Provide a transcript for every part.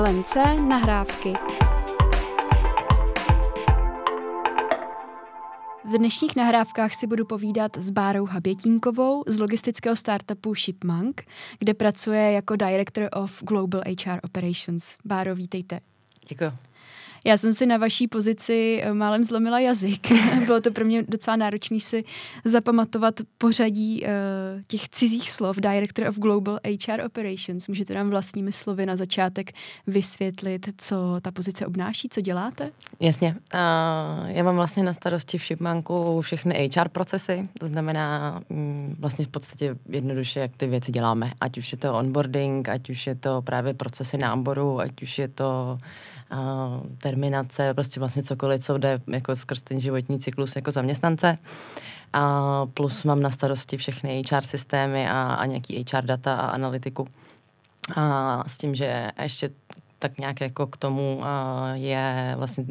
LMC nahrávky. V dnešních nahrávkách si budu povídat s Bárou Habětínkovou z logistického startupu Shipmonk, kde pracuje jako Director of Global HR Operations. Báro, vítejte. Děkuji. Já jsem si na vaší pozici eh, málem zlomila jazyk. Bylo to pro mě docela náročné si zapamatovat pořadí uh, těch cizích slov. Director of Global HR Operations. Můžete nám vlastními slovy na začátek vysvětlit, co ta pozice obnáší, co děláte? Jasně. Uh, já mám vlastně na starosti v Shipmanku všechny HR procesy, to znamená um, vlastně v podstatě jednoduše, jak ty věci děláme. Ať už je to onboarding, ať už je to právě procesy náboru, ať už je to terminace, prostě vlastně cokoliv, co jde jako skrz ten životní cyklus jako zaměstnance. A plus mám na starosti všechny HR systémy a, a nějaký HR data a analytiku. A s tím, že ještě tak nějak jako k tomu uh, je vlastně,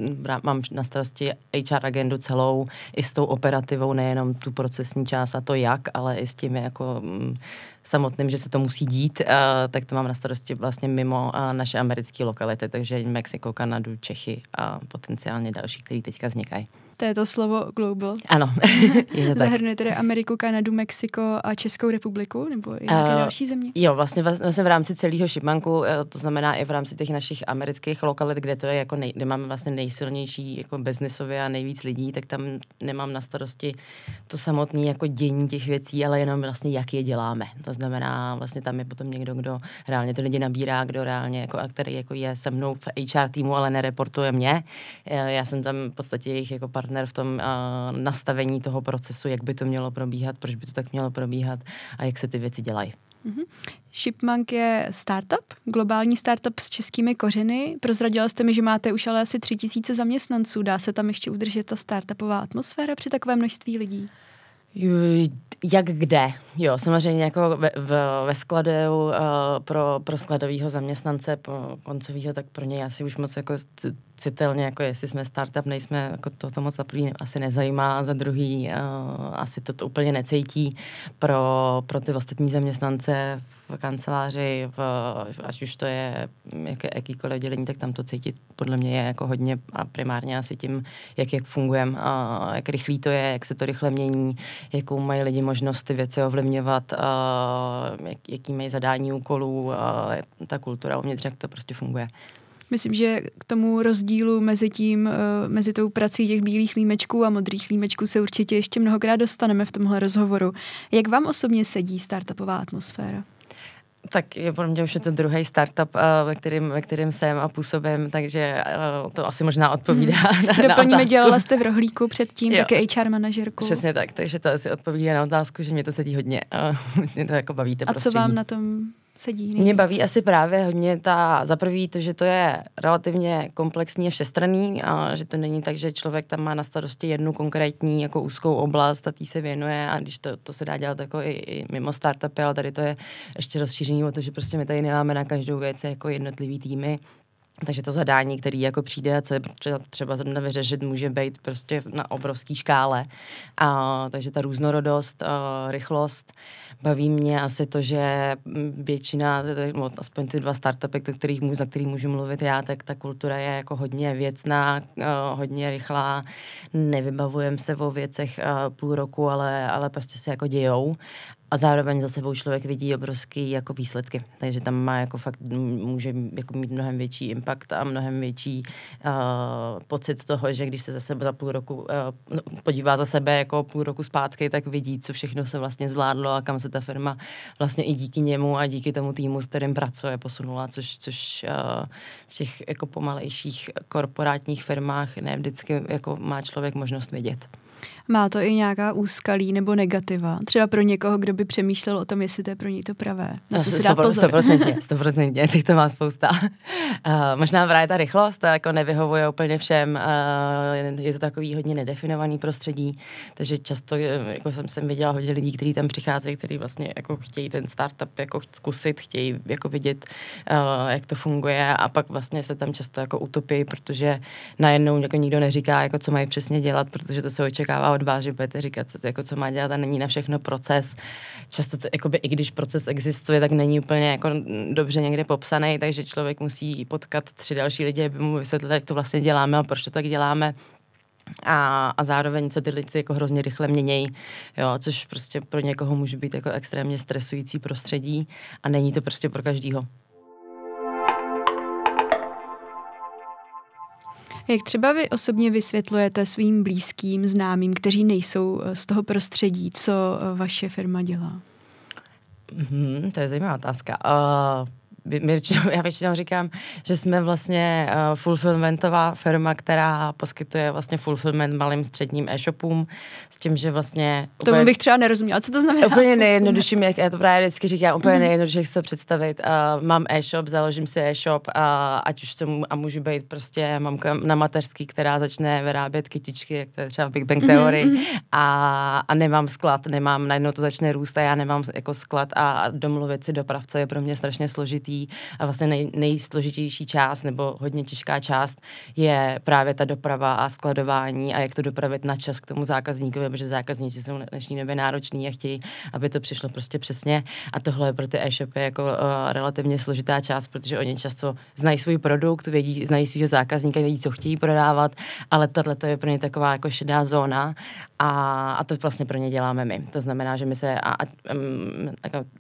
mám na starosti HR agendu celou, i s tou operativou, nejenom tu procesní část a to jak, ale i s tím jako um, samotným, že se to musí dít, uh, tak to mám na starosti vlastně mimo uh, naše americké lokality, takže Mexiko, Kanadu, Čechy a potenciálně další, které teďka vznikají. To je to slovo global. Ano, je to Zahrnuje tedy Ameriku, Kanadu, Mexiko a Českou republiku, nebo i nějaké uh, další země? Jo, vlastně, vlastně v rámci celého šipmanku, to znamená i v rámci těch našich amerických lokalit, kde to je jako nej, kde máme vlastně nejsilnější jako biznisově a nejvíc lidí, tak tam nemám na starosti to samotné jako dění těch věcí, ale jenom vlastně jak je děláme. To znamená, vlastně tam je potom někdo, kdo reálně ty lidi nabírá, kdo reálně jako, a který jako je se mnou v HR týmu, ale nereportuje mě. Já jsem tam v podstatě jejich jako partner partner v tom uh, nastavení toho procesu, jak by to mělo probíhat, proč by to tak mělo probíhat a jak se ty věci dělají. Mm-hmm. Shipmonk je startup, globální startup s českými kořeny. Prozradila jste mi, že máte už ale asi tři tisíce zaměstnanců. Dá se tam ještě udržet ta startupová atmosféra při takové množství lidí? Jak kde? Jo, samozřejmě jako ve, ve skladu uh, pro, pro skladového zaměstnance po koncového, tak pro něj asi už moc jako citelně, jako jestli jsme startup, nejsme, jako to, to moc za první asi nezajímá, za druhý uh, asi to, to úplně necítí pro, pro ty ostatní zaměstnance v kanceláři, v, ať už to je jaké, jakýkoliv dělení, tak tam to cítit podle mě je jako hodně a primárně asi tím, jak, jak fungujeme, a jak rychlý to je, jak se to rychle mění, jakou mají lidi možnost ty věci ovlivňovat, a jak, jaký mají zadání úkolů, a ta kultura uvnitř, jak to prostě funguje. Myslím, že k tomu rozdílu mezi tím, eh, mezi tou prací těch bílých límečků a modrých límečků se určitě ještě mnohokrát dostaneme v tomhle rozhovoru. Jak vám osobně sedí startupová atmosféra? Tak je pro mě už je to druhý startup, uh, ve, kterým, ve kterým jsem a působím, takže uh, to asi možná odpovídá hmm. na, Doplníme, na dělala jste v rohlíku předtím, jo. taky HR manažerku. Přesně tak, takže to asi odpovídá na otázku, že mě to sedí hodně. Mě to jako bavíte A prostředí. co vám na tom sedí nejvíc? Mě baví asi právě hodně ta, za prvý to, že to je relativně komplexní a všestranný a že to není tak, že člověk tam má na starosti jednu konkrétní jako úzkou oblast a tý se věnuje a když to, to se dá dělat jako i, i mimo startupy, ale tady to je ještě rozšíření o to, že prostě my tady nemáme na každou věc jako jednotlivý týmy, takže to zadání, který jako přijde a co je třeba zrovna vyřešit, může být prostě na obrovské škále. A, takže ta různorodost, a, rychlost, baví mě asi to, že většina, no, aspoň ty dva startupy, kterých, za který můžu mluvit já, tak ta kultura je jako hodně věcná, a, hodně rychlá, nevybavujem se o věcech a, půl roku, ale, ale prostě se jako dějou a zároveň za sebou člověk vidí obrovský jako výsledky. Takže tam má jako fakt, může jako mít mnohem větší impact a mnohem větší uh, pocit toho, že když se za sebe za půl roku uh, podívá za sebe jako půl roku zpátky, tak vidí, co všechno se vlastně zvládlo a kam se ta firma vlastně i díky němu a díky tomu týmu, s kterým pracuje, posunula, což, což uh, v těch jako pomalejších korporátních firmách ne vždycky jako má člověk možnost vidět. Má to i nějaká úskalí nebo negativa? Třeba pro někoho, kdo by přemýšlel o tom, jestli to je pro něj to pravé. Na co si dá pozor. Stoprocentně, stoprocentně, těch to má spousta. Uh, možná právě ta rychlost, to jako nevyhovuje úplně všem. Uh, je to takový hodně nedefinovaný prostředí, takže často jako jsem, jsem viděla hodně lidí, kteří tam přicházejí, kteří vlastně jako chtějí ten startup jako zkusit, chtějí jako vidět, uh, jak to funguje a pak vlastně se tam často jako utopí, protože najednou jako nikdo neříká, jako co mají přesně dělat, protože to se očekává od od vás, že budete říkat, co, to, jako, co má dělat a není na všechno proces. Často to, jakoby, i když proces existuje, tak není úplně jako dobře někde popsaný, takže člověk musí potkat tři další lidi, aby mu vysvětlili, jak to vlastně děláme a proč to tak děláme a, a zároveň se ty lidi jako hrozně rychle měnějí, jo, což prostě pro někoho může být jako extrémně stresující prostředí a není to prostě pro každýho. Jak třeba vy osobně vysvětlujete svým blízkým, známým, kteří nejsou eh, z toho prostředí, co eh, vaše firma dělá? Mm, to je zajímavá otázka. Uh, my většinou, já většinou říkám, že jsme vlastně uh, fulfillmentová firma, která poskytuje vlastně fulfillment malým středním e-shopům s tím, že vlastně... Úplně, Tomu bych třeba nerozuměla, co to znamená? Úplně nejjednodušší, jak já to právě vždycky říkám, úplně mm. nejjednodušší, jak si to představit. Uh, mám e-shop, založím si e-shop, a ať už to a můžu být prostě mamka na mateřský, která začne vyrábět kytičky, jak to je třeba v Big Bang Theory mm. a, a nemám sklad, nemám, najednou to začne růst a já nemám jako sklad a, a domluvit si dopravce je pro mě strašně složitý složitý a vlastně nej, nejsložitější část nebo hodně těžká část je právě ta doprava a skladování a jak to dopravit na čas k tomu zákazníkovi, protože zákazníci jsou v dnešní době nároční a chtějí, aby to přišlo prostě přesně. A tohle je pro ty e-shopy jako uh, relativně složitá část, protože oni často znají svůj produkt, vědí, znají svého zákazníka, vědí, co chtějí prodávat, ale tohle to je pro ně taková jako šedá zóna a, a to vlastně pro ně děláme my. To znamená, že my se a, a um,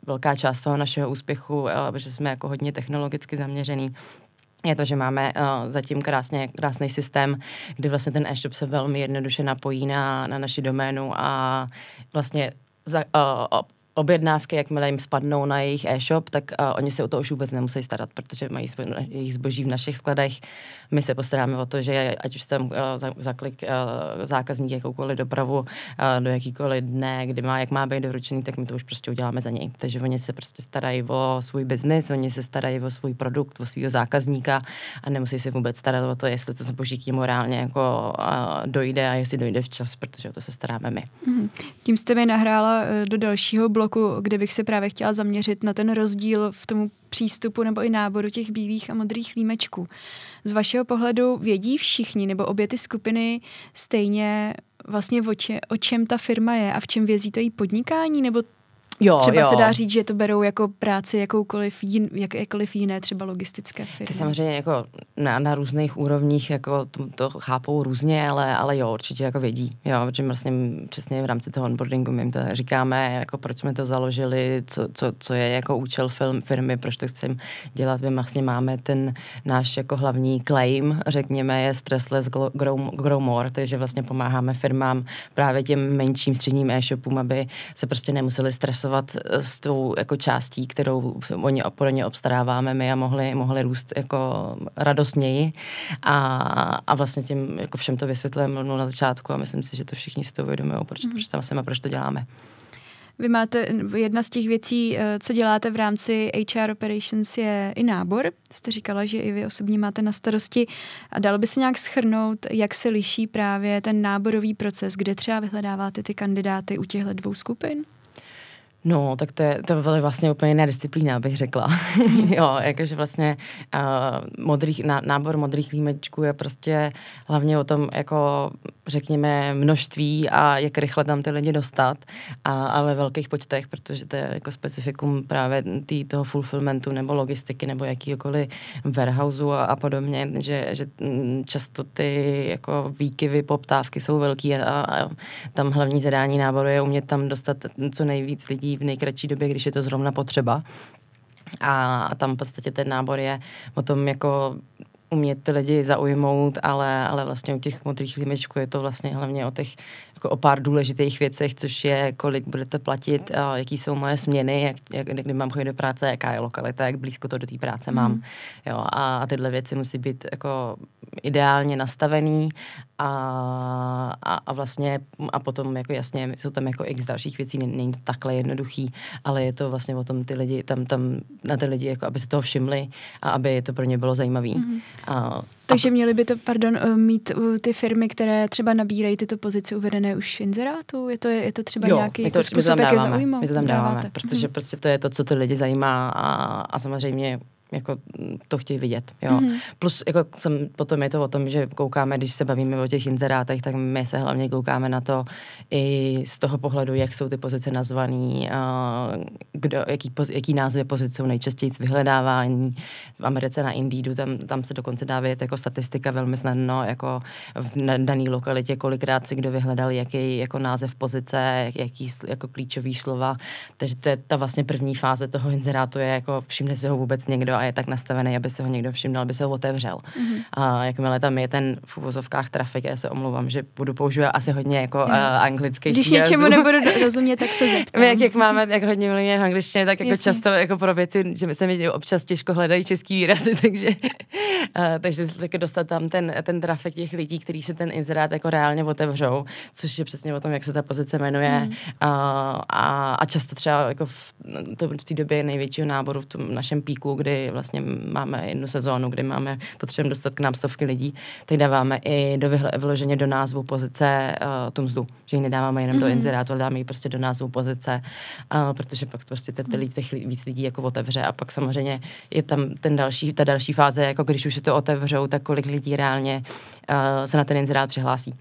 velká část toho našeho úspěchu, uh, že jsme jako hodně technologicky zaměřený, je to, že máme uh, zatím krásně, krásný systém, kdy vlastně ten e-shop se velmi jednoduše napojí na, na naši doménu a vlastně za, uh, objednávky, jakmile jim spadnou na jejich e-shop, tak uh, oni se o to už vůbec nemusí starat, protože mají svoj, jejich zboží v našich skladech. My se postaráme o to, že ať už tam uh, za, zaklik uh, zákazník jakoukoliv dopravu uh, do jakýkoliv dne, kdy má, jak má být doručený, tak my to už prostě uděláme za něj. Takže oni se prostě starají o svůj biznis, oni se starají o svůj produkt, o svého zákazníka a nemusí se vůbec starat o to, jestli to zboží k němu reálně jako uh, dojde a jestli dojde včas, protože o to se staráme my. Mm-hmm. Tím jste mi nahrála do dalšího bloku bloku, kde bych se právě chtěla zaměřit na ten rozdíl v tom přístupu nebo i náboru těch bílých a modrých límečků. Z vašeho pohledu vědí všichni nebo obě ty skupiny stejně vlastně o, če, o čem ta firma je a v čem vězí to její podnikání, nebo Jo, třeba jo. se dá říct, že to berou jako práci jakoukoliv jin, jak, jakkoliv jiné třeba logistické firmy. Ty samozřejmě jako na, na různých úrovních jako to, to chápou různě, ale, ale jo, určitě jako vědí. Jo, protože vlastně přesně v rámci toho onboardingu my jim to říkáme, jako proč jsme to založili, co, co, co je jako účel film, firmy, proč to chceme dělat. My vlastně máme ten náš jako hlavní claim, řekněme, je stressless grow, grow more, takže vlastně pomáháme firmám právě těm menším středním e-shopům, aby se prostě nemuseli stresovat pracovat eh, s tou jako částí, kterou oni pro ně obstaráváme my a mohli, mohli růst jako radostněji a, a vlastně tím jako všem to vysvětlujeme na začátku a myslím si, že to všichni si to uvědomují, proč, mm. proč tam jsme a proč to děláme. Vy máte, jedna z těch věcí, eh, co děláte v rámci HR Operations je i nábor. Jste říkala, že i vy osobně máte na starosti. A dalo by se nějak schrnout, jak se liší právě ten náborový proces, kde třeba vyhledáváte ty kandidáty u těchto dvou skupin? No, tak to je, to je vlastně úplně jiná disciplína, bych řekla. jo, jakože vlastně uh, modrých, ná, nábor modrých límečků je prostě hlavně o tom, jako řekněme, množství a jak rychle tam ty lidi dostat a, a ve velkých počtech, protože to je jako specifikum právě tý, toho fulfillmentu nebo logistiky nebo jakýkoliv warehouseu a, a podobně, že, že mm, často ty jako výkyvy, poptávky jsou velký a, a tam hlavní zadání náboru je umět tam dostat co nejvíc lidí v nejkratší době, když je to zrovna potřeba. A, tam v podstatě ten nábor je o tom jako umět ty lidi zaujmout, ale, ale vlastně u těch modrých límečků je to vlastně hlavně o těch jako o pár důležitých věcech, což je, kolik budete platit, a jaký jsou moje směny, jak, jak, kdy mám chodit do práce, jaká je lokalita, jak blízko to do té práce mm. mám. Mhm. Jo, a, a tyhle věci musí být jako ideálně nastavený a, a, a vlastně a potom jako jasně jsou tam jako x dalších věcí, není to takhle jednoduchý, ale je to vlastně o tom ty lidi, tam, tam na ty lidi, jako aby se toho všimli a aby to pro ně bylo zajímavý. Mm-hmm. A, takže a... měly by to, pardon, eh, mít uh, ty firmy, které třeba nabírají tyto pozice uvedené už v inzerátu? Je to, je to třeba jo, nějaký my to, jako způsob, jak je zaujmout? My to tam dáváme, dáváte. protože mm-hmm. prostě to je to, co ty lidi zajímá a, a samozřejmě jako to chtějí vidět. Jo. Mm-hmm. Plus jako jsem, potom je to o tom, že koukáme, když se bavíme o těch inzerátech, tak my se hlavně koukáme na to i z toho pohledu, jak jsou ty pozice nazvaný, kdo, jaký, jaký názvy pozice jsou nejčastěji vyhledávání. V Americe na Indeedu, tam, tam se dokonce dá vědět jako statistika velmi snadno, jako v dané lokalitě, kolikrát si kdo vyhledal, jaký jako název pozice, jaký jako klíčový slova. Takže to je ta vlastně první fáze toho inzerátu, je jako všimne si ho vůbec někdo a je tak nastavený, aby se ho někdo všiml, aby se ho otevřel. Mm-hmm. A jakmile tam je ten v uvozovkách trafik, já se omlouvám, že budu používat asi hodně jako mm. uh, anglický Když něčemu nebudu rozumět, tak se zeptám. My, jak, jak máme jak hodně mluvíme v angličtině, tak jako Jasně. často jako pro věci, že se mi občas těžko hledají český výrazy, takže, uh, takže tak dostat tam ten, ten trafik těch lidí, kteří si ten inzerát jako reálně otevřou, což je přesně o tom, jak se ta pozice jmenuje. Mm. Uh, a, a často třeba jako v, to, v té době největšího náboru v tom našem píku, kdy vlastně máme jednu sezónu, kdy máme potřebujeme dostat k nám stovky lidí, tak dáváme i do vyloženě do názvu pozice uh, tu mzdu, že ji nedáváme jenom mm-hmm. do mhm. inzerátu, ale dáme ji prostě do názvu pozice, uh, protože pak prostě těch, těch víc lidí jako otevře a pak samozřejmě je tam ten další, ta další fáze, jako když už se to otevřou, tak kolik lidí reálně uh, se na ten inzerát přihlásí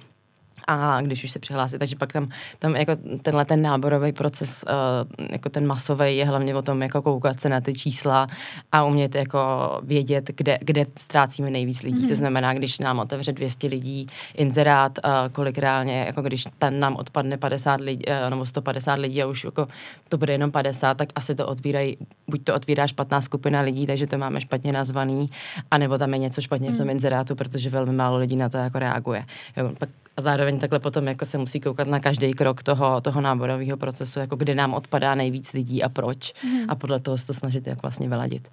a když už se přihlásí, takže pak tam, tam jako tenhle ten náborový proces, uh, jako ten masový je hlavně o tom jako koukat se na ty čísla a umět jako vědět, kde, kde ztrácíme nejvíc lidí. Mm-hmm. To mhm. znamená, když nám otevře 200 lidí inzerát, uh, kolik reálně, jako když tam nám odpadne 50 lidí, uh, nebo 150 lidí a už jako to bude jenom 50, tak asi to otvírají, buď to otvírá špatná skupina lidí, takže to máme špatně nazvaný, anebo tam je něco špatně v tom mhm. inzerátu, protože velmi málo lidí na to jako reaguje. Jo, pak a zároveň takhle potom jako se musí koukat na každý krok toho, toho náborového procesu, jako kde nám odpadá nejvíc lidí a proč. Hmm. A podle toho se to snažit jak vlastně vyladit.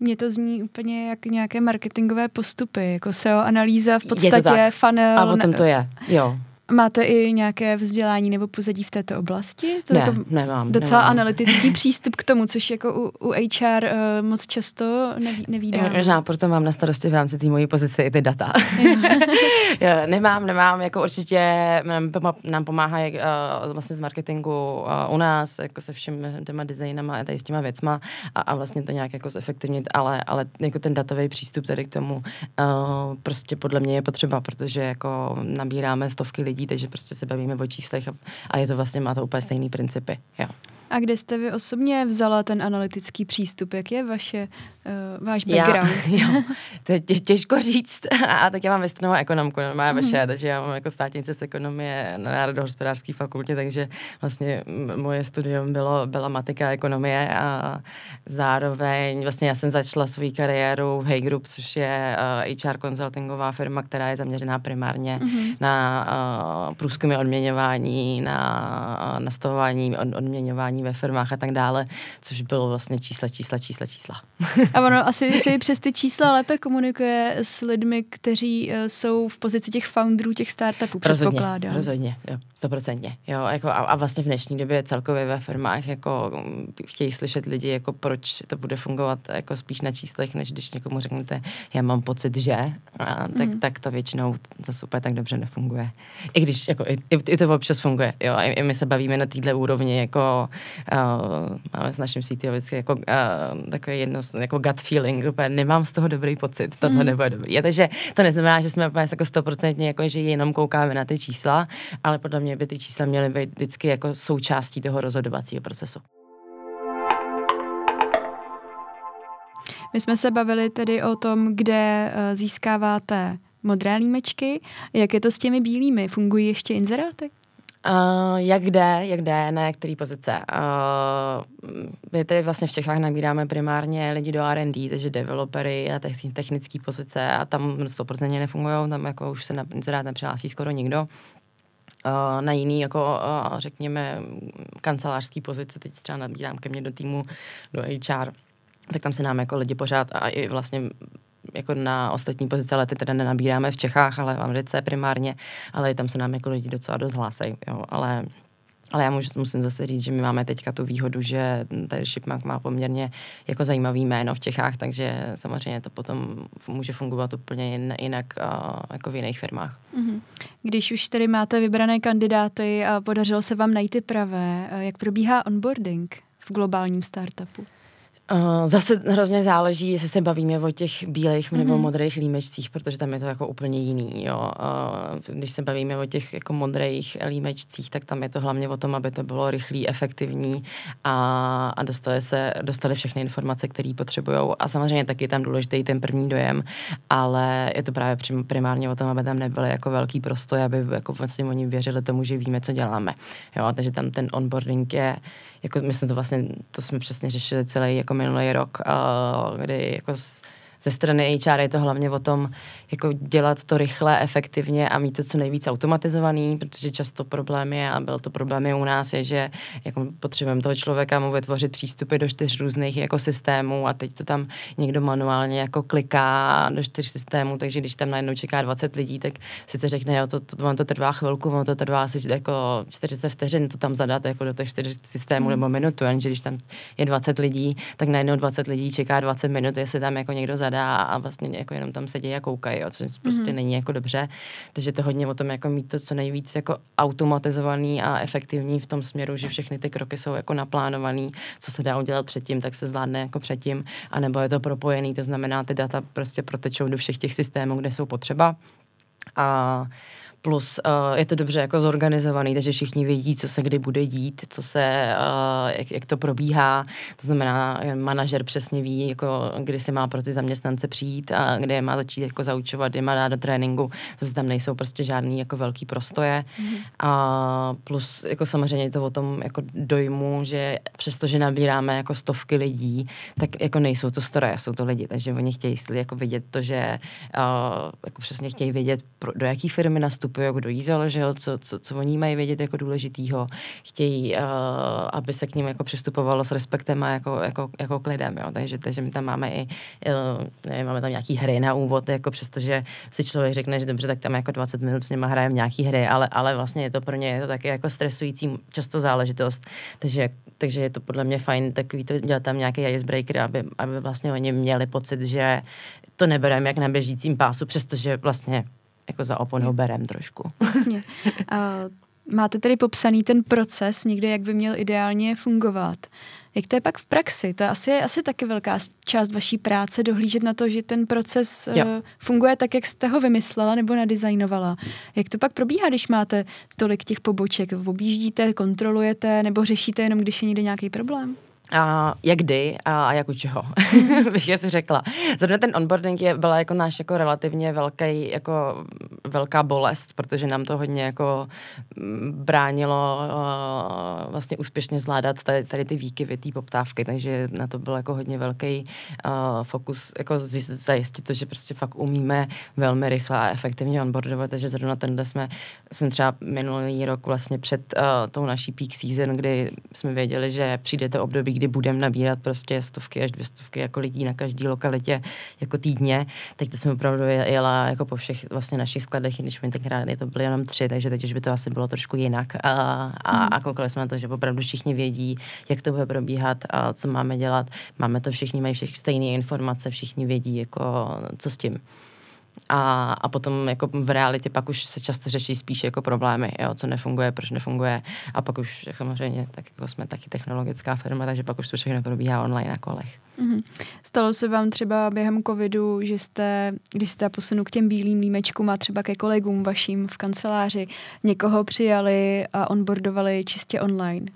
Mně to zní úplně jak nějaké marketingové postupy, jako SEO analýza v podstatě, funnel. A o tom to je, jo. Máte i nějaké vzdělání nebo pozadí v této oblasti? To ne, jako nemám. Docela nemám. analytický přístup k tomu, což jako u, u HR uh, eh, moc často neví, nevídám. Možná proto mám na starosti v rámci té mojí pozice i ty data. nemám, nemám, jako určitě nám, nám pomáhá jak, uh, vlastně z marketingu uh, u nás, jako se všemi těma designama a tady s těma věcma a, a vlastně to nějak jako zefektivnit, ale, ale jako ten datový přístup tady k tomu uh, prostě podle mě je potřeba, protože jako nabíráme stovky lidí lidí, takže prostě se bavíme o číslech a, a je to vlastně, má to úplně stejný principy. Jo. A kde jste vy osobně vzala ten analytický přístup? Jak je vaše, uh, váš background? Já, jo, to je tě, těžko říct. A tak já mám vystudovanou ekonomku, má vaše, mm. takže já mám jako státnice z ekonomie na Národohospodářské fakultě, takže vlastně moje studium bylo, byla matika ekonomie a zároveň vlastně já jsem začala svou kariéru v Hey Group, což je uh, eh, HR consultingová firma, která je zaměřená primárně mm. na uh, průzkumy odměňování, na uh, nastavování od, odměňování ve firmách a tak dále, což bylo vlastně čísla, čísla, čísla, čísla. A ono asi si přes ty čísla lépe komunikuje s lidmi, kteří uh, jsou v pozici těch founderů, těch startupů, předpokládám. Rozhodně, jo, stoprocentně. Jo, jako a, a, vlastně v dnešní době celkově ve firmách jako mm, chtějí slyšet lidi, jako proč to bude fungovat jako spíš na číslech, než když někomu řeknete, já mám pocit, že, a, tak, mm. tak to většinou zase úplně tak dobře nefunguje. I když jako, i, i to občas funguje, jo, i, i my se bavíme na této úrovni, jako uh, máme s naším CTO vždycky jako uh, takový jedno, jako gut feeling, úplně nemám z toho dobrý pocit, tohle mm. nebude dobrý. A takže to neznamená, že jsme úplně jako stoprocentně, jako že jenom koukáme na ty čísla, ale podle mě by ty čísla měly být vždycky jako součástí toho rozhodovacího procesu. My jsme se bavili tedy o tom, kde uh, získáváte modré límečky. Jak je to s těmi bílými? Fungují ještě inzeráty? Uh, jak jde, jak jde, na který pozice. Uh, my tady vlastně v Čechách nabíráme primárně lidi do R&D, takže developery a technické pozice a tam 100% nefungují, tam jako už se na inzerát nepřihlásí skoro nikdo. Uh, na jiný, jako uh, řekněme, kancelářský pozice, teď třeba nabírám ke mně do týmu, do HR, tak tam se nám jako lidi pořád a i vlastně jako na ostatní pozice, ale ty teda nenabíráme v Čechách, ale v Americe primárně, ale tam se nám jako lidi docela dost hlásej, jo, ale ale já můžu, musím zase říct, že my máme teďka tu výhodu, že tady Shipmark má poměrně jako zajímavý jméno v Čechách, takže samozřejmě to potom může fungovat úplně jinak jako v jiných firmách. Mm-hmm. Když už tedy máte vybrané kandidáty a podařilo se vám najít ty pravé, jak probíhá onboarding v globálním startupu? Uh, zase hrozně záleží, jestli se bavíme o těch bílých mm-hmm. nebo mhm. modrých límečcích, protože tam je to jako úplně jiný. Jo. Uh, když se bavíme o těch jako modrých límečcích, tak tam je to hlavně o tom, aby to bylo rychlý, efektivní a, a dostali, se, dostali všechny informace, které potřebují. A samozřejmě taky tam důležitý ten první dojem, ale je to právě primárně o tom, aby tam nebyly jako velký prostoj, aby jako vlastně oni věřili tomu, že víme, co děláme. Jo, takže tam ten onboarding je, jako my jsme to vlastně, to jsme přesně řešili celý jako minulý rok, uh, kdy jako ze strany HR je to hlavně o tom, jako dělat to rychle, efektivně a mít to co nejvíc automatizovaný, protože často problém je, a byl to problém i u nás, je, že jako potřebujeme toho člověka mu vytvořit přístupy do čtyř různých jako systémů a teď to tam někdo manuálně jako kliká do čtyř systémů, takže když tam najednou čeká 20 lidí, tak sice řekne, jo, to, to, to, to trvá chvilku, ono to trvá asi jako 40 vteřin to tam zadat jako do těch čtyř systémů mm. nebo minutu, jenže když tam je 20 lidí, tak najednou 20 lidí čeká 20 minut, jestli tam jako někdo zadá a vlastně jako jenom tam sedí a koukají, jo, což prostě mm-hmm. není jako dobře. Takže to hodně o tom jako mít to co nejvíc jako automatizovaný a efektivní v tom směru, že všechny ty kroky jsou jako naplánovaný, co se dá udělat předtím, tak se zvládne jako předtím, anebo je to propojený, to znamená, ty data prostě protečou do všech těch systémů, kde jsou potřeba. A plus uh, je to dobře jako zorganizovaný, takže všichni vědí, co se kdy bude dít, co se, uh, jak, jak to probíhá. To znamená, manažer přesně ví, jako, kdy si má pro ty zaměstnance přijít a kde je má začít jako zaučovat, kdy má dát do tréninku. Zase tam nejsou prostě žádný jako velký prostoje. Mm. A plus jako samozřejmě je to o tom jako dojmu, že přestože nabíráme jako stovky lidí, tak jako nejsou to stroje, jsou to lidi, takže oni chtějí jako vidět to, že uh, jako přesně chtějí vědět, pro, do jaký firmy nastupují, nastupují, kdo jí založil, co, co, co oni mají vědět jako důležitýho. Chtějí, uh, aby se k ním jako přistupovalo s respektem a jako, jako, jako k lidem. Jo. Takže, takže my tam máme i, uh, nevím, máme tam nějaký hry na úvod, jako přestože si člověk řekne, že dobře, tak tam jako 20 minut s nimi hrajeme nějaký hry, ale, ale vlastně je to pro ně je to taky jako stresující často záležitost. Takže, takže je to podle mě fajn takový to dělat tam nějaký icebreaker, aby, aby vlastně oni měli pocit, že to nebereme jak na běžícím pásu, přestože vlastně jako za oponou berem trošku. Jasně. Uh, máte tedy popsaný ten proces někde, jak by měl ideálně fungovat. Jak to je pak v praxi? To je asi, asi taky velká část vaší práce dohlížet na to, že ten proces uh, funguje tak, jak jste ho vymyslela nebo nadizajnovala. Jak to pak probíhá, když máte tolik těch poboček? Objíždíte, kontrolujete nebo řešíte jenom, když je někde nějaký problém? A jak kdy a jak u čeho, bych si řekla. Zrovna ten onboarding je, byla jako náš jako relativně velký, jako velká bolest, protože nám to hodně jako mm, bránilo uh, vlastně úspěšně zvládat tady, tady ty výkyvy té poptávky, takže na to byl jako hodně velký uh, fokus, jako zajistit to, že prostě fakt umíme velmi rychle a efektivně onboardovat, takže zrovna tenhle jsme, jsme třeba minulý rok vlastně před uh, tou naší peak season, kdy jsme věděli, že přijde to období, kdy budeme nabírat prostě stovky až dvě stovky jako lidí na každý lokalitě jako týdně, tak to jsme opravdu jela jako po všech vlastně našich skladech, když my tenkrát to byly jenom tři, takže teď už by to asi bylo trošku jinak a, a, hmm. a koukali jsme na to, že opravdu všichni vědí, jak to bude probíhat a co máme dělat. Máme to všichni, mají všechny stejné informace, všichni vědí, jako co s tím. A, a potom jako v realitě pak už se často řeší spíš jako problémy, jo, co nefunguje, proč nefunguje. A pak už jak samozřejmě, tak jako jsme taky technologická firma, takže pak už to všechno probíhá online na kolech. Mm-hmm. Stalo se vám třeba během covidu, že jste, když jste posunu k těm bílým límečkům a třeba ke kolegům vaším v kanceláři, někoho přijali a onboardovali čistě online?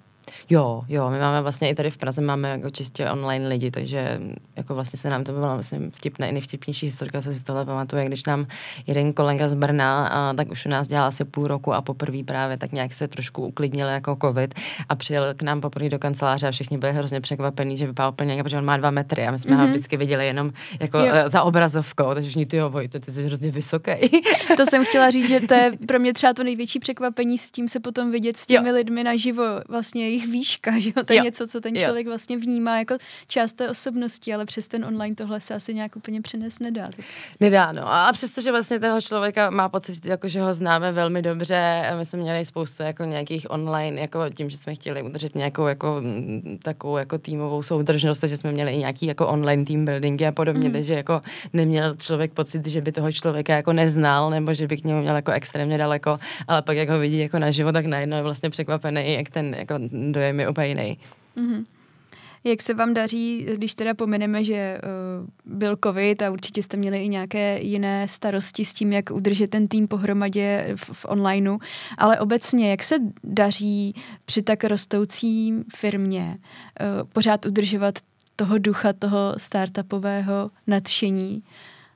Jo, jo, my máme vlastně i tady v Praze máme jako čistě online lidi, takže jako vlastně se nám to bylo, myslím, vtipné, nejvtipnější historka, co si z tohle pamatuje, když nám jeden kolega z Brna, a, tak už u nás dělal asi půl roku a poprvé právě tak nějak se trošku uklidnil jako covid a přijel k nám poprvé do kanceláře a všichni byli hrozně překvapení, že vypadal úplně, protože on má dva metry a my jsme mm-hmm. ho mhm. vždycky viděli jenom jako jo. Za obrazovkou, takže všichni ty jo, Vojto, ty jsi hrozně vysoký. to jsem chtěla říct, že to je pro mě třeba to největší překvapení s tím se potom vidět s těmi jo. lidmi naživo, vlastně jejich výška, že jo? To je jo. něco, co ten člověk jo. vlastně vnímá jako část té osobnosti, ale přes ten online tohle se asi nějak úplně přines nedá. Tak. Nedá, no. A přestože vlastně toho člověka má pocit, jako, že ho známe velmi dobře, my jsme měli spoustu jako nějakých online, jako tím, že jsme chtěli udržet nějakou jako takovou jako týmovou soudržnost, takže jsme měli i nějaký jako online team buildingy a podobně, mm. takže jako neměl člověk pocit, že by toho člověka jako neznal, nebo že by k němu měl jako extrémně daleko, ale pak jak ho vidí jako naživo, tak najednou je vlastně překvapený, jak ten jako dojem je úplně jiný. Mm-hmm. Jak se vám daří, když teda pomineme, že uh, byl covid a určitě jste měli i nějaké jiné starosti s tím, jak udržet ten tým pohromadě v, v onlineu, ale obecně, jak se daří při tak rostoucí firmě uh, pořád udržovat toho ducha, toho startupového nadšení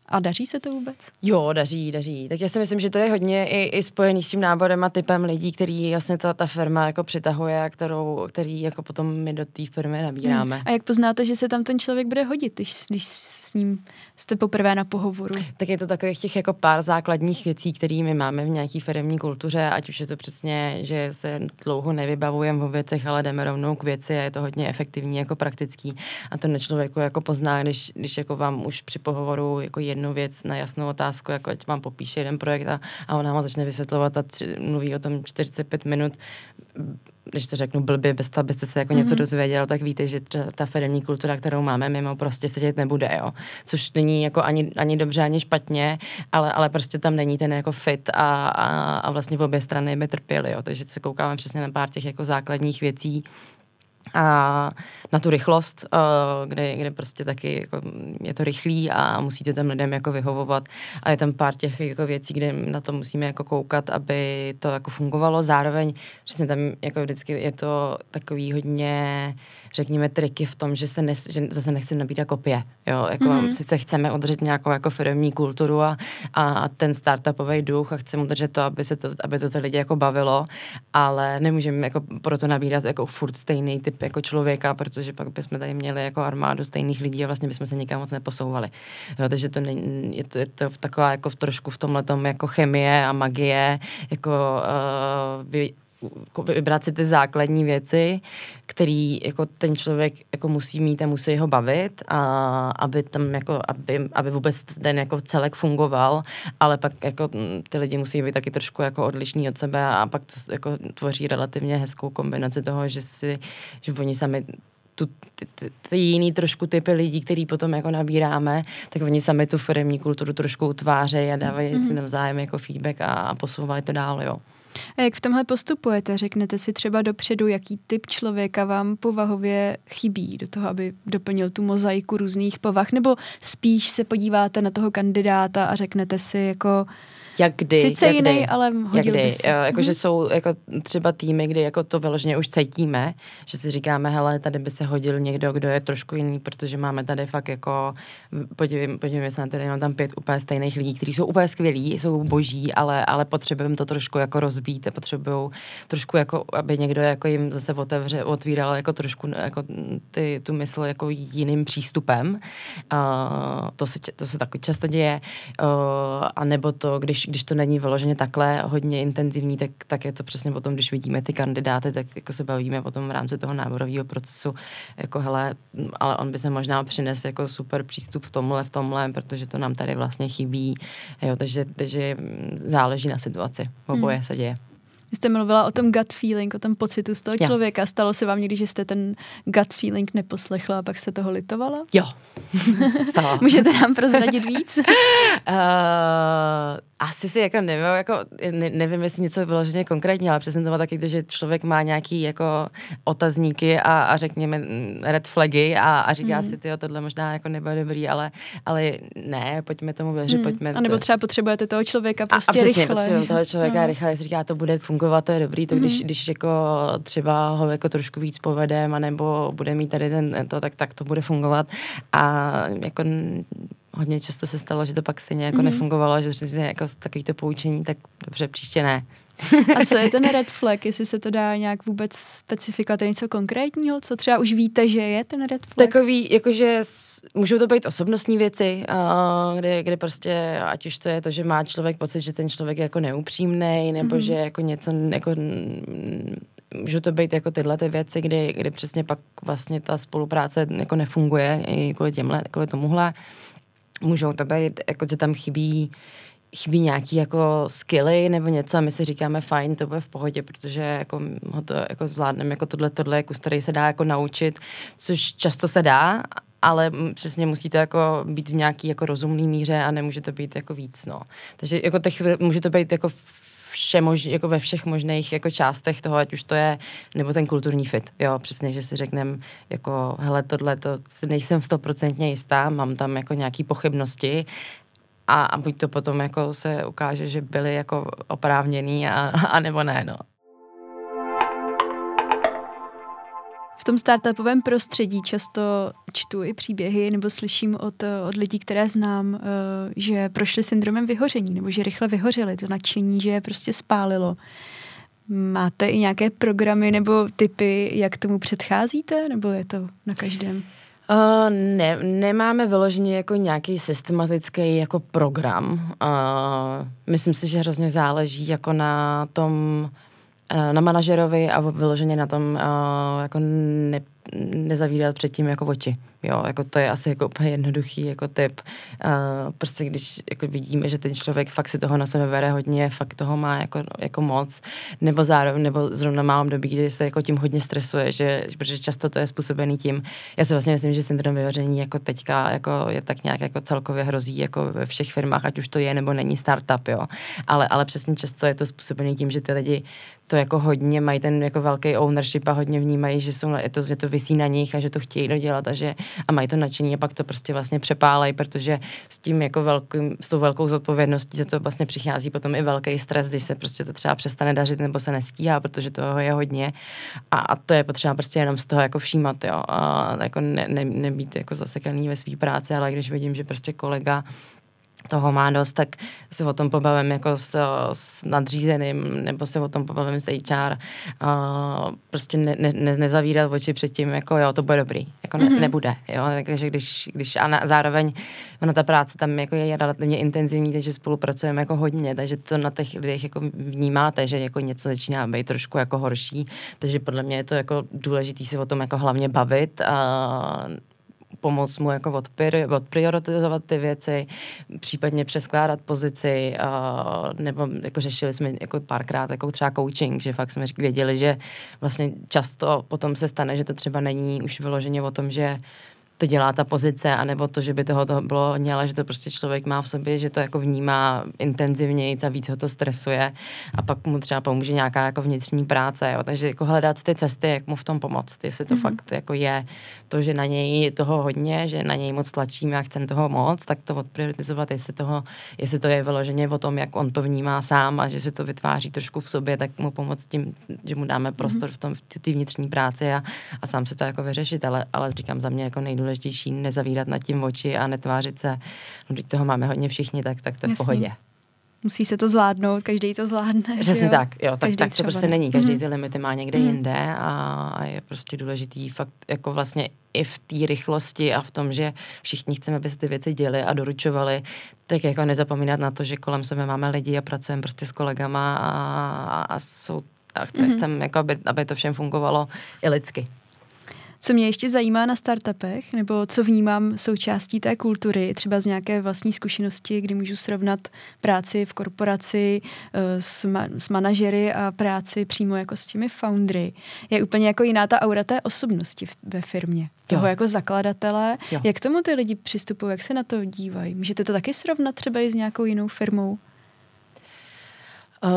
a daří se to vůbec? Jo, daří, daří. Tak já si myslím, že to je hodně i, i spojený s tím náborem a typem lidí, který jasně ta, ta firma jako přitahuje a kterou, který jako potom my do té firmy nabíráme. Hmm. A jak poznáte, že se tam ten člověk bude hodit, když, když s ním jste poprvé na pohovoru? Tak je to takových těch jako pár základních věcí, které my máme v nějaké firmní kultuře, ať už je to přesně, že se dlouho nevybavujeme o věcech, ale jdeme rovnou k věci a je to hodně efektivní, jako praktický. A to na člověku jako pozná, když, když jako vám už při pohovoru jako jednu věc na jasnou otázku, jako ať vám popíše jeden projekt a, a ona vám začne vysvětlovat a tři, mluví o tom 45 minut, když to řeknu blbě, bez toho, abyste se jako mm-hmm. něco mhm. dozvěděl, tak víte, že ta firmní kultura, kterou máme mimo, prostě sedět nebude, jo. Což není jako ani, ani dobře, ani špatně, ale, ale prostě tam není ten jako fit a, a, a vlastně v obě strany by trpěli, jo. Takže se koukáme přesně na pár těch jako základních věcí, a na tu rychlost, uh, kde, kde prostě taky jako je to rychlý a musíte tam lidem jako vyhovovat a je tam pár těch jako věcí, kde na to musíme jako koukat, aby to jako fungovalo. Zároveň přesně tam jako vždycky je to takový hodně řekněme, triky v tom, že, se ne, že zase nechceme nabídat kopie. Jo? Jako, mm-hmm. Sice chceme udržet nějakou jako firmní kulturu a, a ten startupový duch a chceme udržet to, aby, se to, aby to ty lidi jako bavilo, ale nemůžeme jako proto nabídat jako furt stejný typ jako člověka, protože pak bychom tady měli jako armádu stejných lidí a vlastně bychom se nikam moc neposouvali. Jo? Takže to není, je to, je to taková jako trošku v tomhle jako chemie a magie, jako uh, vy, vybrat si ty základní věci, který jako ten člověk jako musí mít a musí ho bavit a aby tam jako, aby, aby vůbec ten jako celek fungoval, ale pak jako ty lidi musí být taky trošku jako odlišní od sebe a pak to jako tvoří relativně hezkou kombinaci toho, že si, že oni sami tu, ty, ty, ty jiný trošku typy lidí, který potom jako nabíráme, tak oni sami tu firmní kulturu trošku utvářejí a dávají mm-hmm. si navzájem jako feedback a, a posouvají to dál, jo. A jak v tomhle postupujete? Řeknete si třeba dopředu, jaký typ člověka vám povahově chybí do toho, aby doplnil tu mozaiku různých povah, nebo spíš se podíváte na toho kandidáta a řeknete si jako jak kdy. Sice jak jiný, kdy, ale hodil jak kdy. Si. Jakože hmm. jsou jako třeba týmy, kdy jako to vyloženě už cítíme, že si říkáme, hele, tady by se hodil někdo, kdo je trošku jiný, protože máme tady fakt jako, podívejme, podívejme se na tady, mám tam pět úplně stejných lidí, kteří jsou úplně skvělí, jsou boží, ale, ale potřebujeme to trošku jako rozbít a potřebují trošku jako, aby někdo jako jim zase otevře, otvíral jako trošku jako ty, tu mysl jako jiným přístupem. Uh, to, se, to se taky často děje. Uh, a nebo to, když když, to není vyloženě takhle hodně intenzivní, tak, tak je to přesně potom, když vidíme ty kandidáty, tak jako se bavíme potom v rámci toho náborového procesu, jako hele, ale on by se možná přinesl jako super přístup v tomhle, v tomhle, protože to nám tady vlastně chybí, jo, takže, takže záleží na situaci, oboje hmm. se děje. Vy jste mluvila o tom gut feeling, o tom pocitu z toho jo. člověka. Stalo se vám někdy, že jste ten gut feeling neposlechla a pak jste toho litovala? Jo, stalo. Můžete nám prozradit víc? uh, asi si jako nevím, jako, ne, nevím, jestli něco vyloženě konkrétně, ale přesně to má taky že člověk má nějaký jako otazníky a, a řekněme mm, red flagy a, a říká mm. si, ty tohle možná jako nebude dobrý, ale, ale ne, pojďme tomu věřit, mm. pojďme. A nebo třeba potřebujete toho člověka prostě a, a přesně, rychle. potřebujeme toho člověka no. rychle, říká, to bude fungovat, to je dobrý, to mm. když, když jako třeba ho jako trošku víc povedeme, nebo bude mít tady ten, to, tak, tak to bude fungovat a jako hodně často se stalo, že to pak stejně jako mm-hmm. nefungovalo, že přesně jako takový to poučení, tak dobře, příště ne. A co je ten red flag, jestli se to dá nějak vůbec specifikovat, je něco konkrétního, co třeba už víte, že je ten red flag? Takový, jakože můžou to být osobnostní věci, uh, kde, kde prostě, ať už to je to, že má člověk pocit, že ten člověk je jako neupřímný, nebo mm-hmm. že jako něco, jako můžou to být jako tyhle ty věci, kdy, kdy přesně pak vlastně ta spolupráce jako nefunguje i kvůli těmhle, kvůli tomuhle. Můžou to být, jako že tam chybí chybí nějaký jako skilly nebo něco a my si říkáme fajn, to bude v pohodě, protože jako ho to jako zvládneme, jako tohle, tohle kus, který se dá jako naučit, což často se dá, ale přesně musí to jako být v nějaký jako rozumný míře a nemůže to být jako víc, no. Takže jako těch, může to být jako vše mož, jako ve všech možných jako částech toho, ať už to je, nebo ten kulturní fit, jo, přesně, že si řekneme, jako, hele, tohle, to nejsem stoprocentně jistá, mám tam jako nějaký pochybnosti, a, a buď to potom jako se ukáže, že byli jako oprávněný a, a nebo ne, no. Tom startupovém prostředí často čtu i příběhy nebo slyším od, od lidí, které znám, eh, že prošli syndromem vyhoření nebo že rychle vyhořeli, to nadšení, že je prostě spálilo. Máte i nějaké programy nebo typy, jak tomu předcházíte, nebo je to na každém? Uh, ne, nemáme vyloženě jako nějaký systematický jako program. Uh, myslím si, že hrozně záleží jako na tom, na manažerovi a vyloženě na tom uh, jako ne, nezavírat předtím jako oči. Jo, jako to je asi jako úplně jednoduchý jako typ. Uh, prostě když jako vidíme, že ten člověk fakt si toho na sebe bere hodně, fakt toho má jako, jako moc, nebo zároveň, nebo zrovna má období, kdy se jako tím hodně stresuje, že, protože často to je způsobený tím. Já si vlastně myslím, že syndrom vyhoření jako teďka jako je tak nějak jako celkově hrozí jako ve všech firmách, ať už to je nebo není startup, jo. Ale, ale přesně často je to způsobený tím, že ty lidi to jako hodně mají ten jako velký ownership a hodně vnímají, že, jsou, je to, že to vysí na nich a že to chtějí dodělat a že a mají to nadšení a pak to prostě vlastně přepálají, protože s tím jako velkým, s tou velkou zodpovědností za to vlastně přichází potom i velký stres, když se prostě to třeba přestane dařit nebo se nestíhá, protože toho je hodně. A, a to je potřeba prostě jenom z toho jako všímat, jo, a jako ne, ne, nebýt jako zasekaný ve své práci, ale když vidím, že prostě kolega toho má dost, tak se o tom pobavím jako s, s nadřízeným, nebo se o tom pobavím s HR. Uh, prostě ne, ne, nezavírat oči před tím, jako jo, to bude dobrý. Jako ne, mm-hmm. nebude, jo. Takže když, když a na, zároveň ona ta práce tam jako je relativně intenzivní, takže spolupracujeme jako hodně, takže to na těch lidech jako vnímáte, že jako něco začíná být trošku jako horší, takže podle mě je to jako důležitý si o tom jako hlavně bavit a pomoct mu jako odpir, odprioritizovat ty věci, případně přeskládat pozici, nebo jako řešili jsme jako párkrát jako třeba coaching, že fakt jsme věděli, že vlastně často potom se stane, že to třeba není už vyloženě o tom, že to dělá ta pozice, anebo to, že by toho to bylo hodně, ale že to prostě člověk má v sobě, že to jako vnímá intenzivněji a víc ho to stresuje a pak mu třeba pomůže nějaká jako vnitřní práce, jo. takže jako hledat ty cesty, jak mu v tom pomoct, jestli to mm-hmm. fakt jako je to, že na něj je toho hodně, že na něj moc tlačíme a chcem toho moc, tak to odprioritizovat, jestli, toho, jestli to je vyloženě o tom, jak on to vnímá sám a že se to vytváří trošku v sobě, tak mu pomoct tím, že mu dáme prostor mm-hmm. v tom v té vnitřní práci a, a sám se to jako vyřešit, ale, ale říkám za mě jako nejdůležitější nejdůležitější nezavírat nad tím oči a netvářit se, no, když toho máme hodně všichni, tak, tak to je v pohodě. Musí se to zvládnout, každý to zvládne. Přesně tak, jo, tak, tak to prostě není. Každý mm. ty limity má někde mm. jinde a, a je prostě důležitý fakt jako vlastně i v té rychlosti a v tom, že všichni chceme, aby se ty věci děly a doručovali, tak jako nezapomínat na to, že kolem sebe máme lidi a pracujeme prostě s kolegama a, a, a jsou a chce, mm. chceme, jako aby, aby to všem fungovalo i lidsky. Co mě ještě zajímá na startupech, nebo co vnímám součástí té kultury, třeba z nějaké vlastní zkušenosti, kdy můžu srovnat práci v korporaci eh, s, ma- s manažery a práci přímo jako s těmi foundry, je úplně jako jiná ta aura té osobnosti v, ve firmě. Toho jo. jako zakladatele. Jo. Jak k tomu ty lidi přistupují, jak se na to dívají? Můžete to taky srovnat třeba i s nějakou jinou firmou? Uh,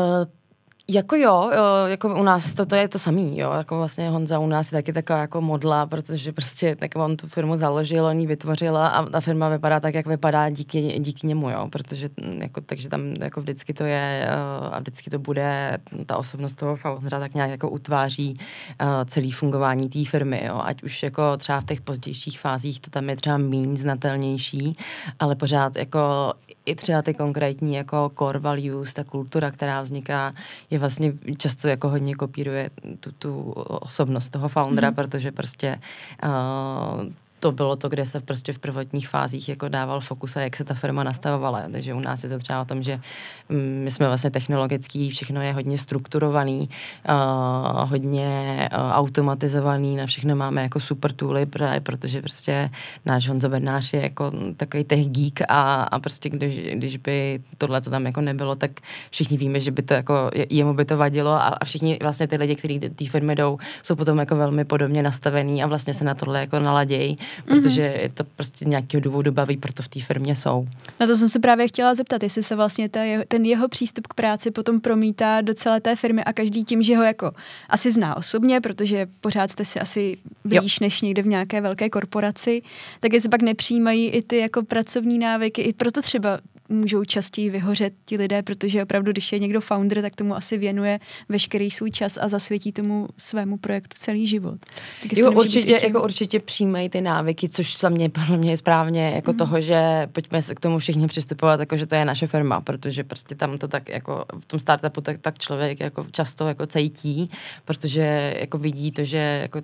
jako jo, jako u nás to, to je to samý, jo, jako vlastně Honza u nás je taky taková jako modla, protože prostě tak on tu firmu založil, on ji vytvořila a ta firma vypadá tak, jak vypadá díky, díky němu, jo, protože jako, takže tam jako vždycky to je uh, a vždycky to bude, ta osobnost toho foundera tak nějak jako utváří uh, celý fungování té firmy, jo, ať už jako třeba v těch pozdějších fázích to tam je třeba méně znatelnější, ale pořád jako i třeba ty konkrétní jako core values, ta kultura, která vzniká, je vlastně často jako hodně kopíruje tu, tu osobnost toho foundera, mm. protože prostě uh, to bylo to, kde se prostě v prvotních fázích jako dával fokus a jak se ta firma nastavovala. Takže u nás je to třeba o tom, že mm, my jsme vlastně technologický, všechno je hodně strukturovaný, uh, hodně uh, automatizovaný, na všechno máme jako super tooly, protože prostě náš Honza Bednář je jako takový tech geek a, a prostě když, když by tohle to tam jako nebylo, tak všichni víme, že by to jako, jemu by to vadilo a, a všichni vlastně ty lidi, kteří do té firmy jdou, jsou potom jako velmi podobně nastavení a vlastně se na tohle jako naladějí protože mm-hmm. je to prostě z nějakého důvodu baví, proto v té firmě jsou. Na to jsem se právě chtěla zeptat, jestli se vlastně ta, ten jeho přístup k práci potom promítá do celé té firmy a každý tím, že ho jako asi zná osobně, protože pořád jste si asi blíž jo. než někde v nějaké velké korporaci, tak jestli pak nepřijímají i ty jako pracovní návyky, i proto třeba můžou častěji vyhořet ti lidé, protože opravdu, když je někdo founder, tak tomu asi věnuje veškerý svůj čas a zasvětí tomu svému projektu celý život. Tak jo, určitě, jako určitě přijímají ty návyky, což za mě podle mě je správně jako mm. toho, že pojďme se k tomu všichni přistupovat, jako že to je naše firma, protože prostě tam to tak jako v tom startupu tak, tak člověk jako často jako cejtí, protože jako vidí to, že jako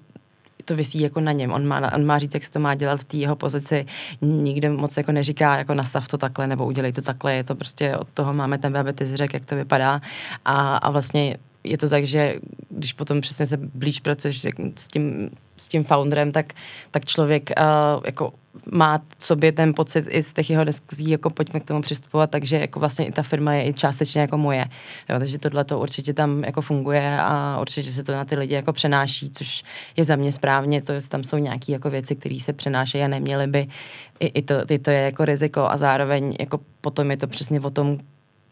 to vysí jako na něm. On má, on má říct, jak se to má dělat v té jeho pozici. Nikdo moc jako neříká, jako nastav to takhle nebo udělej to takhle. Je to prostě od toho máme ten ty řek, jak to vypadá. A, a vlastně je to tak, že když potom přesně se blíž pracuješ s tím, s tím founderem, tak, tak člověk uh, jako má v sobě ten pocit i z těch jeho diskuzí, jako pojďme k tomu přistupovat, takže jako vlastně i ta firma je i částečně jako moje. Jo, takže tohle to určitě tam jako funguje a určitě se to na ty lidi jako přenáší, což je za mě správně, to je, tam jsou nějaké jako věci, které se přenášejí a neměly by, i, i, to, i to je jako riziko a zároveň jako potom je to přesně o tom,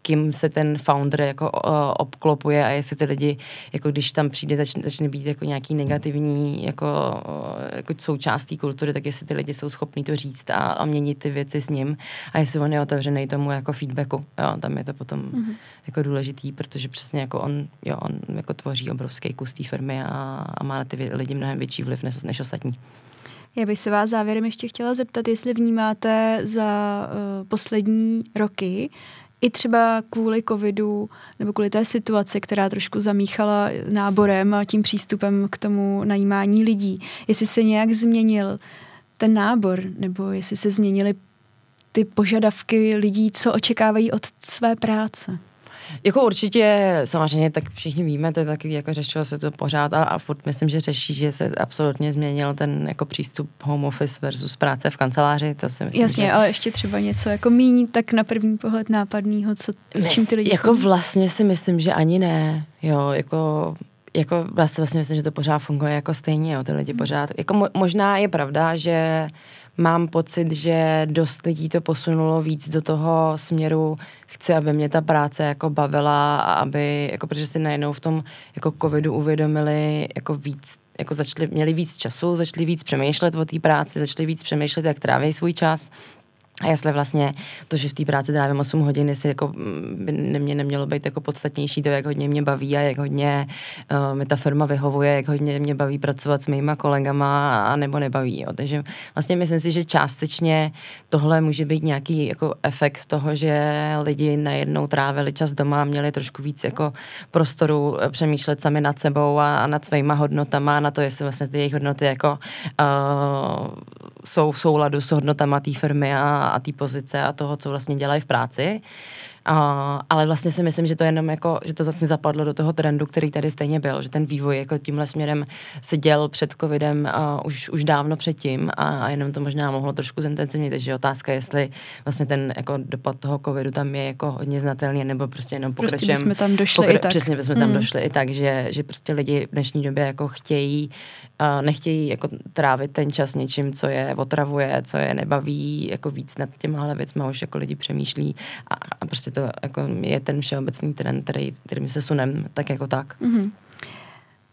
kým se ten founder jako uh, obklopuje a jestli ty lidi, jako když tam přijde, začne, začne být jako nějaký negativní jako, uh, jako součást té kultury, tak jestli ty lidi jsou schopní to říct a, a měnit ty věci s ním a jestli on je otevřený tomu jako feedbacku. Jo, tam je to potom mm-hmm. jako důležitý, protože přesně jako on, jo, on jako tvoří obrovský kus té firmy a, a má na ty lidi mnohem větší vliv než, než ostatní. Já bych se vás závěrem ještě chtěla zeptat, jestli vnímáte za uh, poslední roky i třeba kvůli covidu nebo kvůli té situaci, která trošku zamíchala náborem a tím přístupem k tomu najímání lidí, jestli se nějak změnil ten nábor, nebo jestli se změnily ty požadavky lidí, co očekávají od své práce. Jako určitě, samozřejmě, tak všichni víme, to je taky, jako řešilo se to pořád a, a furt myslím, že řeší, že se absolutně změnil ten jako přístup home office versus práce v kanceláři, to si myslím, Jasně, že... ale ještě třeba něco jako míní, tak na první pohled nápadného, co, s čím ty lidi... Jako chodí? vlastně si myslím, že ani ne, jo, jako jako vlastně, vlastně myslím, že to pořád funguje jako stejně, jo, ty lidi pořád, jako mo, možná je pravda, že mám pocit, že dost lidí to posunulo víc do toho směru, chci, aby mě ta práce jako bavila a aby, jako protože si najednou v tom jako covidu uvědomili jako víc jako začali, měli víc času, začali víc přemýšlet o té práci, začali víc přemýšlet, jak tráví svůj čas a jestli vlastně to, že v té práci trávím 8 hodin, jestli jako mm, by mě nemělo být jako podstatnější to, jak hodně mě baví a jak hodně uh, mi ta firma vyhovuje, jak hodně mě baví pracovat s mýma kolegama a nebo nebaví. Jo. Takže vlastně myslím si, že částečně tohle může být nějaký jako efekt toho, že lidi najednou trávili čas doma a měli trošku víc jako prostoru eh, přemýšlet sami nad sebou a, a nad svýma hodnotama, na to, jestli vlastně ty jejich hodnoty jako uh, jsou v souladu s hodnotama té firmy a, a té pozice a toho, co vlastně dělají v práci. A, ale vlastně si myslím, že to jenom jako, že to vlastně zapadlo do toho trendu, který tady stejně byl, že ten vývoj jako tímhle směrem se děl před covidem a už, už dávno předtím a, a jenom to možná mohlo trošku zintenzivnit, takže otázka, jestli vlastně ten jako dopad toho covidu tam je jako hodně znatelný, nebo prostě jenom pokračujeme. Prostě bychom tam došli pokra- i tak. Přesně bychom mm. tam došli i tak, že, že prostě lidi v dnešní době jako chtějí uh, nechtějí jako trávit ten čas něčím, co je otravuje, co je nebaví, jako víc nad těmahle věcmi už jako lidi přemýšlí a, a prostě to jako je ten všeobecný trend, který, kterým se sunem tak jako tak. Mm-hmm.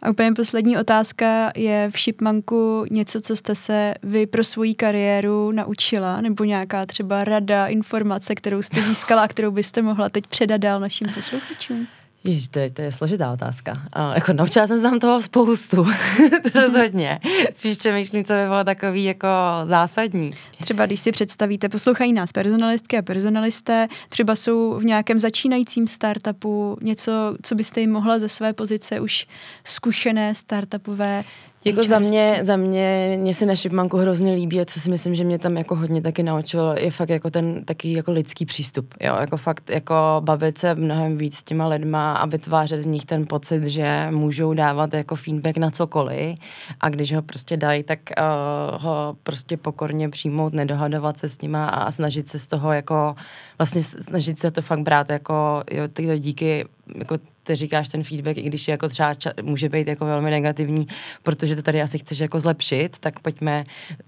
A úplně poslední otázka je v Shipmanku něco, co jste se vy pro svoji kariéru naučila, nebo nějaká třeba rada, informace, kterou jste získala a kterou byste mohla teď předat dál našim posluchačům? Jež, to, je, to je složitá otázka. A, jako naučila jsem se tam toho spoustu, rozhodně. Spíš přemýšlím, co by bylo takový jako zásadní. Třeba když si představíte, poslouchají nás personalistky a personalisté, třeba jsou v nějakém začínajícím startupu, něco, co byste jim mohla ze své pozice už zkušené startupové jako za mě, za mě, mě se na Šipmanku hrozně líbí a co si myslím, že mě tam jako hodně taky naučilo, je fakt jako ten taky jako lidský přístup, jo, jako fakt jako bavit se mnohem víc s těma lidma a vytvářet v nich ten pocit, že můžou dávat jako feedback na cokoliv. A když ho prostě dají, tak uh, ho prostě pokorně přijmout, nedohadovat se s nima a snažit se z toho jako, vlastně snažit se to fakt brát jako, jo, tyto díky jako ty říkáš ten feedback, i když je jako třeba ča, může být jako velmi negativní, protože to tady asi chceš jako zlepšit, tak pojďme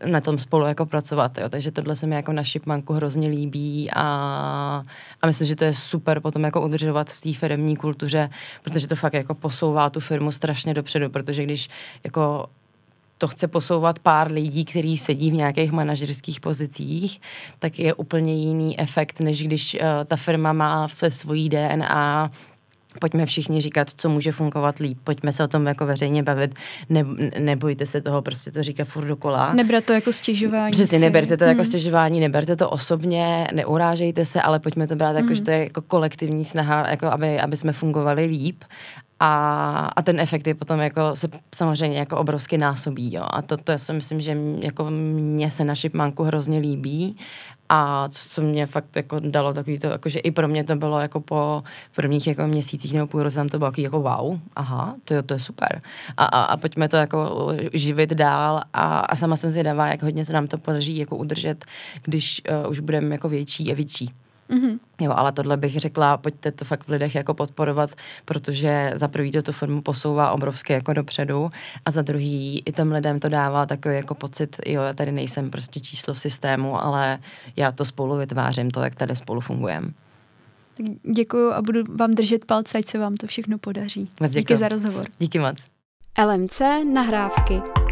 na tom spolu jako pracovat. Jo. Takže tohle se mi jako na Shipmanku hrozně líbí a, a myslím, že to je super potom jako udržovat v té firmní kultuře, protože to fakt jako posouvá tu firmu strašně dopředu, protože když jako to chce posouvat pár lidí, kteří sedí v nějakých manažerských pozicích, tak je úplně jiný efekt, než když uh, ta firma má ve svojí DNA pojďme všichni říkat, co může fungovat líp, pojďme se o tom jako veřejně bavit, ne, nebojte se toho prostě to říkat furt dokola. Nebrat to jako stěžování. Přesně, neberte to jako hmm. jako stěžování, neberte to osobně, neurážejte se, ale pojďme to brát jako, hmm. že to je jako kolektivní snaha, jako aby, aby jsme fungovali líp a, a ten efekt je potom jako se samozřejmě jako obrovsky násobí, jo. A to, to já si myslím, že jako mně se na Shipmanku hrozně líbí a co mě fakt jako dalo takový to, jako, že i pro mě to bylo jako po prvních jako měsících nebo půl roce to bylo jako wow, aha, to je, to je super. A, a, a pojďme to jako živit dál a, a sama jsem zvědavá, jak hodně se nám to podaří jako udržet, když uh, už budeme jako větší a větší. Mm-hmm. Jo, ale tohle bych řekla, pojďte to fakt v lidech jako podporovat, protože za prvý to tu firmu posouvá obrovské jako dopředu a za druhý i těm lidem to dává takový jako pocit, jo, já tady nejsem prostě číslo v systému, ale já to spolu vytvářím, to, jak tady spolu fungujeme. Tak děkuji a budu vám držet palce, ať se vám to všechno podaří. Moc Díky za rozhovor. Díky moc. LMC nahrávky.